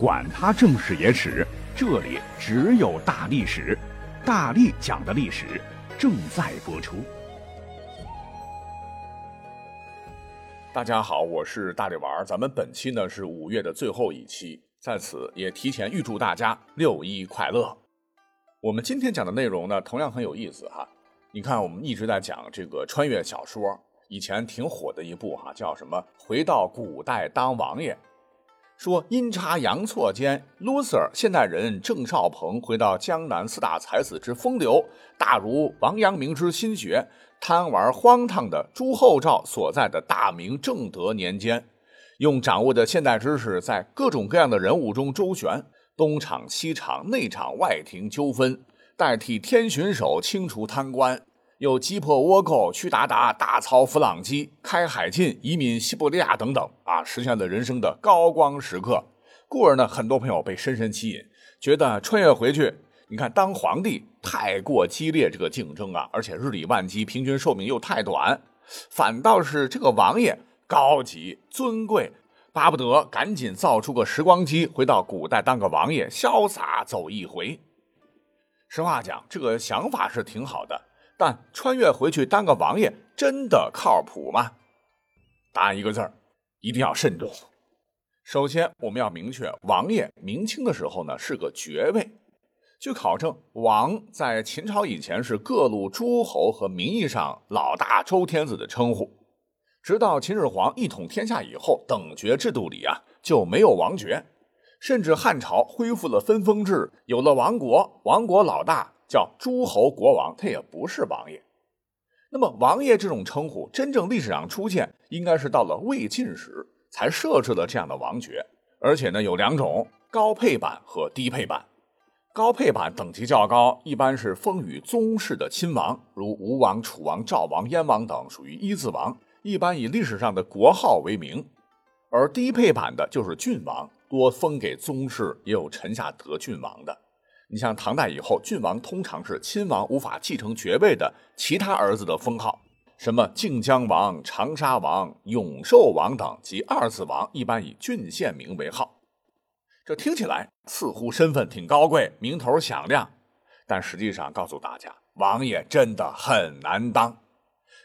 管他正史野史，这里只有大历史，大力讲的历史正在播出。大家好，我是大力丸儿，咱们本期呢是五月的最后一期，在此也提前预祝大家六一快乐。我们今天讲的内容呢，同样很有意思哈。你看，我们一直在讲这个穿越小说，以前挺火的一部哈，叫什么《回到古代当王爷》。说阴差阳错间，loser 现代人郑少鹏回到江南四大才子之风流，大如王阳明之心学，贪玩荒唐的朱厚照所在的大明正德年间，用掌握的现代知识，在各种各样的人物中周旋，东厂西厂内厂外廷纠纷，代替天巡守清除贪官。又击破倭寇，屈鞑靼，大操弗朗基，开海禁，移民西伯利亚等等啊，实现了人生的高光时刻。故而呢，很多朋友被深深吸引，觉得穿越回去，你看当皇帝太过激烈，这个竞争啊，而且日理万机，平均寿命又太短，反倒是这个王爷高级尊贵，巴不得赶紧造出个时光机，回到古代当个王爷，潇洒走一回。实话讲，这个想法是挺好的。但穿越回去当个王爷真的靠谱吗？答案一个字儿，一定要慎重。首先，我们要明确，王爷明清的时候呢是个爵位。据考证，王在秦朝以前是各路诸侯和名义上老大周天子的称呼。直到秦始皇一统天下以后，等爵制度里啊就没有王爵，甚至汉朝恢复了分封制，有了王国，王国老大。叫诸侯国王，他也不是王爷。那么王爷这种称呼，真正历史上出现，应该是到了魏晋时才设置了这样的王爵。而且呢，有两种：高配版和低配版。高配版等级较高，一般是封予宗室的亲王，如吴王、楚王、赵王、燕王等，属于一字王，一般以历史上的国号为名。而低配版的就是郡王，多封给宗室，也有臣下得郡王的。你像唐代以后，郡王通常是亲王无法继承爵位的其他儿子的封号，什么靖江王、长沙王、永寿王等及二字王，一般以郡县名为号。这听起来似乎身份挺高贵，名头响亮，但实际上告诉大家，王爷真的很难当，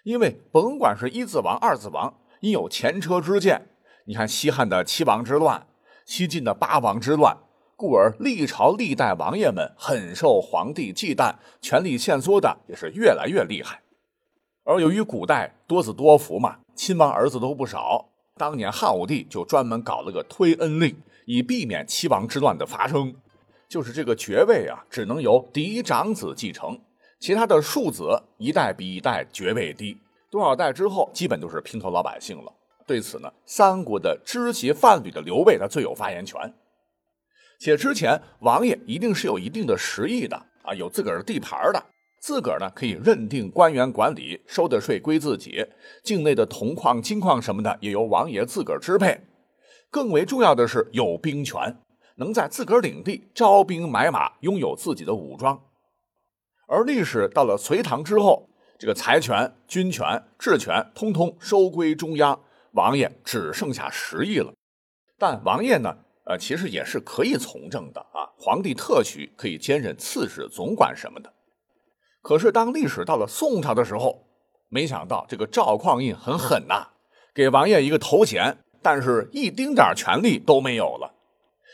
因为甭管是一字王、二字王，因有前车之鉴。你看西汉的七王之乱，西晋的八王之乱。故而历朝历代王爷们很受皇帝忌惮，权力限缩的也是越来越厉害。而由于古代多子多福嘛，亲王儿子都不少，当年汉武帝就专门搞了个推恩令，以避免七王之乱的发生。就是这个爵位啊，只能由嫡长子继承，其他的庶子一代比一代爵位低，多少代之后基本都是平头老百姓了。对此呢，三国的知席范吕的刘备他最有发言权。且之前王爷一定是有一定的实力的啊，有自个儿的地盘的，自个儿呢可以认定官员管理，收的税归自己，境内的铜矿、金矿什么的也由王爷自个儿支配。更为重要的是有兵权，能在自个儿领地招兵买马，拥有自己的武装。而历史到了隋唐之后，这个财权、军权、治权通通收归中央，王爷只剩下实力了。但王爷呢？呃，其实也是可以从政的啊，皇帝特许可以兼任刺史、总管什么的。可是当历史到了宋朝的时候，没想到这个赵匡胤很狠呐，给王爷一个头衔，但是一丁点权力都没有了。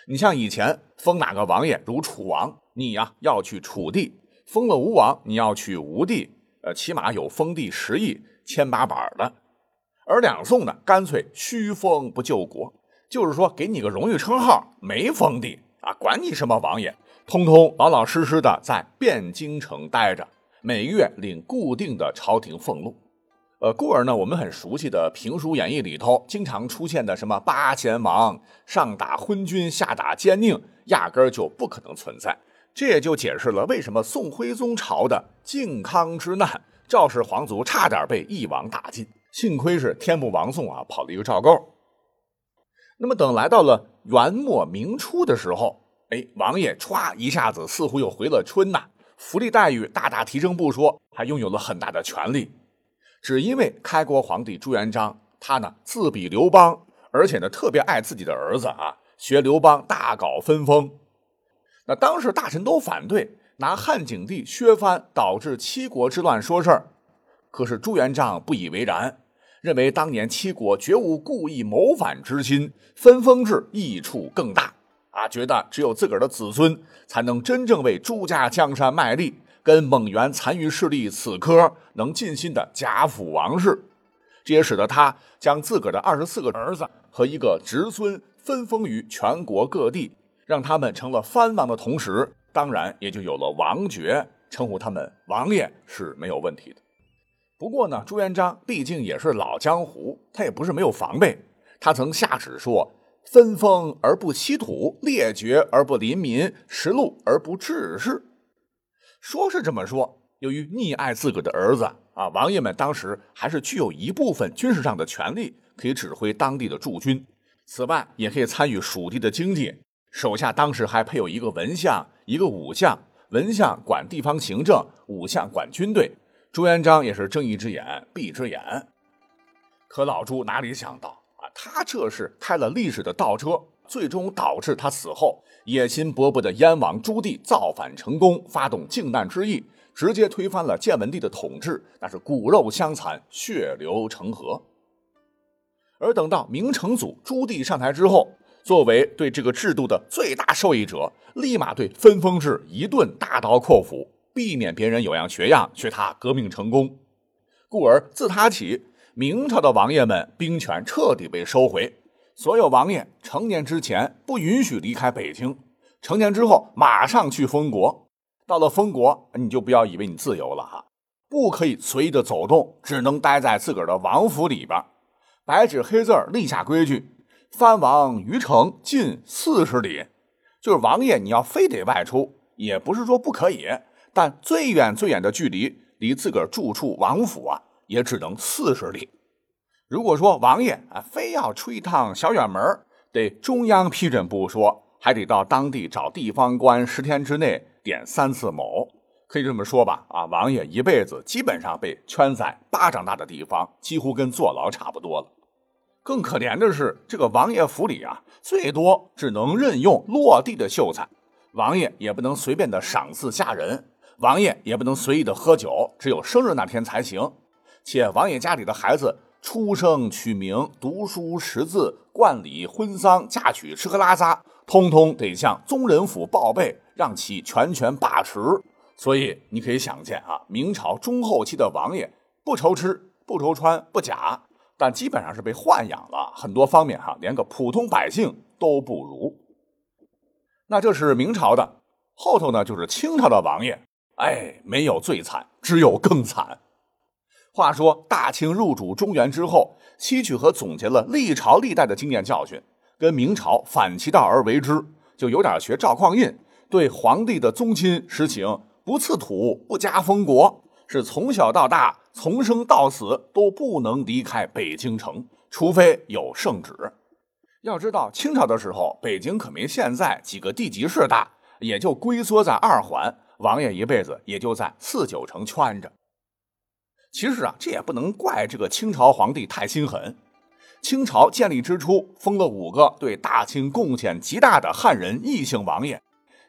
你像以前封哪个王爷，如楚王，你呀要去楚地；封了吴王，你要去吴地，呃，起码有封地十亿、千八百的。而两宋呢，干脆虚封不救国。就是说，给你个荣誉称号，没封地啊，管你什么王爷，通通老老实实的在汴京城待着，每月领固定的朝廷俸禄。呃，故而呢，我们很熟悉的评书演义里头经常出现的什么八贤王上打昏君，下打奸佞，压根儿就不可能存在。这也就解释了为什么宋徽宗朝的靖康之难，赵氏皇族差点被一网打尽，幸亏是天不亡宋啊，跑了一个赵构。那么等来到了元末明初的时候，哎，王爷歘一下子似乎又回了春呐，福利待遇大大提升不说，还拥有了很大的权力。只因为开国皇帝朱元璋，他呢自比刘邦，而且呢特别爱自己的儿子啊，学刘邦大搞分封。那当时大臣都反对，拿汉景帝削藩导致七国之乱说事儿。可是朱元璋不以为然，认为当年七国绝无故意谋反之心，分封制益处更大啊！觉得只有自个儿的子孙才能真正为朱家江山卖力，跟蒙元残余势力死磕，能尽心的贾府王室。这也使得他将自个儿的二十四个儿子和一个侄孙分封于全国各地，让他们成了藩王的同时，当然也就有了王爵，称呼他们王爷是没有问题的。不过呢，朱元璋毕竟也是老江湖，他也不是没有防备。他曾下旨说：“分封而不欺土，列爵而不临民，食禄而不治世。”说是这么说，由于溺爱自个的儿子啊，王爷们当时还是具有一部分军事上的权力，可以指挥当地的驻军。此外，也可以参与属地的经济。手下当时还配有一个文相，一个武相。文相管地方行政，武相管军队。朱元璋也是睁一只眼闭一只眼，可老朱哪里想到啊，他这是开了历史的倒车，最终导致他死后野心勃勃的燕王朱棣造反成功，发动靖难之役，直接推翻了建文帝的统治，那是骨肉相残，血流成河。而等到明成祖朱棣上台之后，作为对这个制度的最大受益者，立马对分封制一顿大刀阔斧。避免别人有样学样，学他革命成功，故而自他起，明朝的王爷们兵权彻底被收回，所有王爷成年之前不允许离开北京，成年之后马上去封国。到了封国，你就不要以为你自由了哈，不可以随意的走动，只能待在自个儿的王府里边，白纸黑字立下规矩：藩王于城近四十里，就是王爷你要非得外出，也不是说不可以。但最远最远的距离，离自个儿住处王府啊，也只能四十里。如果说王爷啊，非要出一趟小远门，得中央批准不说，还得到当地找地方官，十天之内点三次卯。可以这么说吧，啊，王爷一辈子基本上被圈在巴掌大的地方，几乎跟坐牢差不多了。更可怜的是，这个王爷府里啊，最多只能任用落地的秀才，王爷也不能随便的赏赐下人。王爷也不能随意的喝酒，只有生日那天才行。且王爷家里的孩子出生、取名、读书、识字、冠礼、婚丧、嫁娶、吃喝拉撒，通通得向宗人府报备，让其全权把持。所以你可以想见啊，明朝中后期的王爷不愁吃、不愁穿、不假，但基本上是被豢养了，很多方面哈，连个普通百姓都不如。那这是明朝的，后头呢就是清朝的王爷。哎，没有最惨，只有更惨。话说大清入主中原之后，吸取和总结了历朝历代的经验教训，跟明朝反其道而为之，就有点学赵匡胤，对皇帝的宗亲实行不赐土、不加封国，是从小到大、从生到死都不能离开北京城，除非有圣旨。要知道，清朝的时候，北京可没现在几个地级市大，也就龟缩在二环。王爷一辈子也就在四九城圈着。其实啊，这也不能怪这个清朝皇帝太心狠。清朝建立之初，封了五个对大清贡献极大的汉人异姓王爷。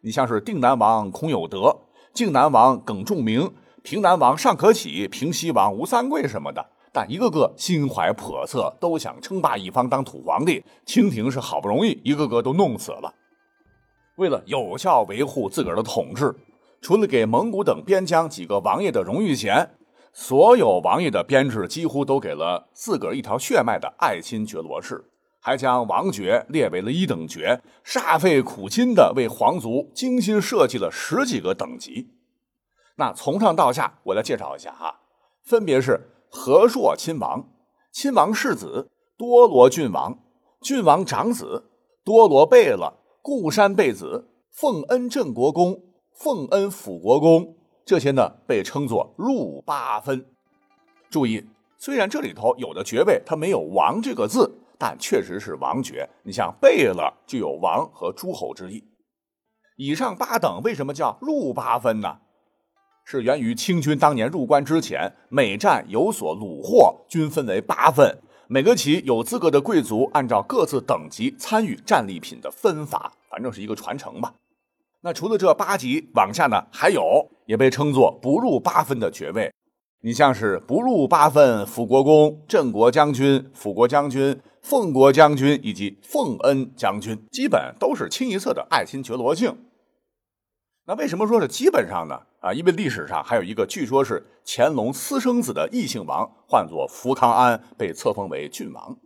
你像是定南王孔有德、靖南王耿仲明、平南王尚可喜、平西王吴三桂什么的，但一个个心怀叵测，都想称霸一方当土皇帝。清廷是好不容易一个个都弄死了。为了有效维护自个儿的统治。除了给蒙古等边疆几个王爷的荣誉衔，所有王爷的编制几乎都给了自个儿一条血脉的爱新觉罗氏，还将王爵列为了一等爵，煞费苦心的为皇族精心设计了十几个等级。那从上到下，我来介绍一下哈，分别是和硕亲王、亲王世子、多罗郡王、郡王长子、多罗贝勒、固山贝子、奉恩镇国公。奉恩辅国公，这些呢被称作入八分。注意，虽然这里头有的爵位它没有“王”这个字，但确实是王爵。你像贝勒就有王和诸侯之意。以上八等为什么叫入八分呢？是源于清军当年入关之前，每战有所虏获，均分为八份，每个旗有资格的贵族按照各自等级参与战利品的分法，反正是一个传承吧。那除了这八级往下呢，还有也被称作不入八分的爵位。你像是不入八分辅国公、镇国将军、辅国将军、奉国将军以及奉恩将军，基本都是清一色的爱新觉罗姓。那为什么说是基本上呢？啊，因为历史上还有一个据说是乾隆私生子的异姓王，唤作福康安，被册封为郡王。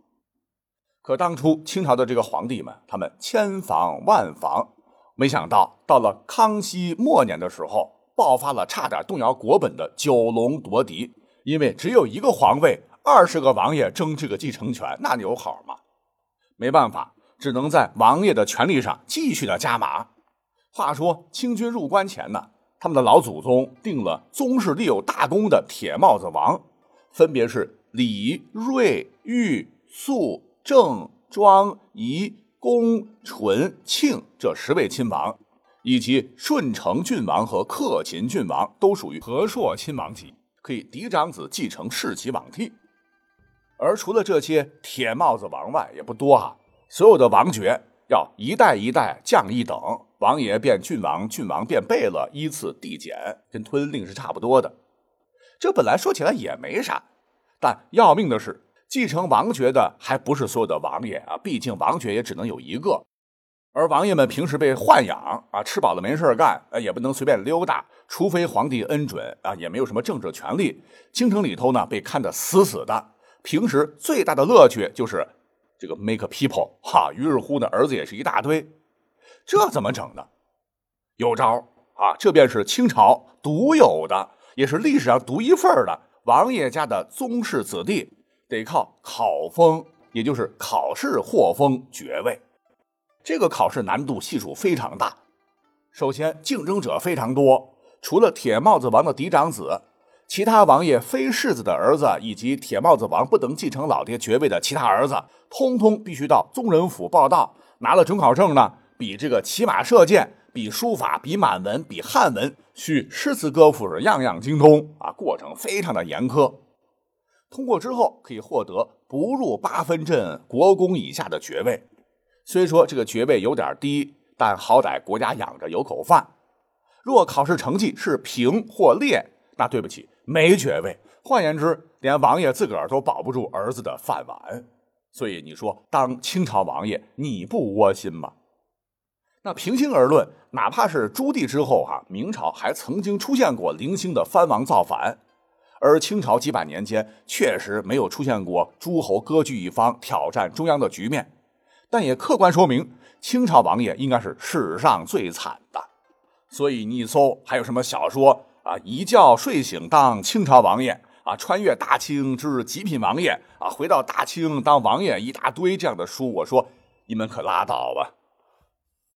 可当初清朝的这个皇帝们，他们千防万防，没想到到了康熙末年的时候，爆发了差点动摇国本的九龙夺嫡。因为只有一个皇位，二十个王爷争这个继承权，那有好吗？没办法，只能在王爷的权力上继续的加码。话说清军入关前呢，他们的老祖宗定了宗室立有大功的铁帽子王，分别是李、瑞、玉、肃、郑、庄、仪、恭、纯、庆这十位亲王，以及顺承郡王和克勤郡王，都属于和硕亲王级。可以嫡长子继承世袭罔替，而除了这些铁帽子王外，也不多啊。所有的王爵要一代一代降一等，王爷变郡王，郡王变贝勒，依次递减，跟吞令是差不多的。这本来说起来也没啥，但要命的是，继承王爵的还不是所有的王爷啊，毕竟王爵也只能有一个。而王爷们平时被豢养啊，吃饱了没事干，呃，也不能随便溜达，除非皇帝恩准啊，也没有什么政治权利。京城里头呢，被看得死死的。平时最大的乐趣就是这个 make people 哈，于是乎呢，儿子也是一大堆。这怎么整呢？有招啊！这便是清朝独有的，也是历史上独一份的王爷家的宗室子弟，得靠考封，也就是考试获封爵位。这个考试难度系数非常大，首先竞争者非常多，除了铁帽子王的嫡长子，其他王爷非世子的儿子以及铁帽子王不能继承老爹爵位的其他儿子，通通必须到宗人府报到，拿了准考证呢，比这个骑马射箭，比书法，比满文，比汉文，需诗词歌赋是样样精通啊，过程非常的严苛。通过之后可以获得不入八分镇国公以下的爵位。虽说这个爵位有点低，但好歹国家养着有口饭。若考试成绩是平或劣，那对不起，没爵位。换言之，连王爷自个儿都保不住儿子的饭碗。所以你说当清朝王爷，你不窝心吗？那平心而论，哪怕是朱棣之后，哈，明朝还曾经出现过零星的藩王造反，而清朝几百年间确实没有出现过诸侯割据一方挑战中央的局面。但也客观说明，清朝王爷应该是史上最惨的。所以你一搜，还有什么小说啊？一觉睡醒当清朝王爷啊，穿越大清之极品王爷啊，回到大清当王爷，一大堆这样的书。我说你们可拉倒吧！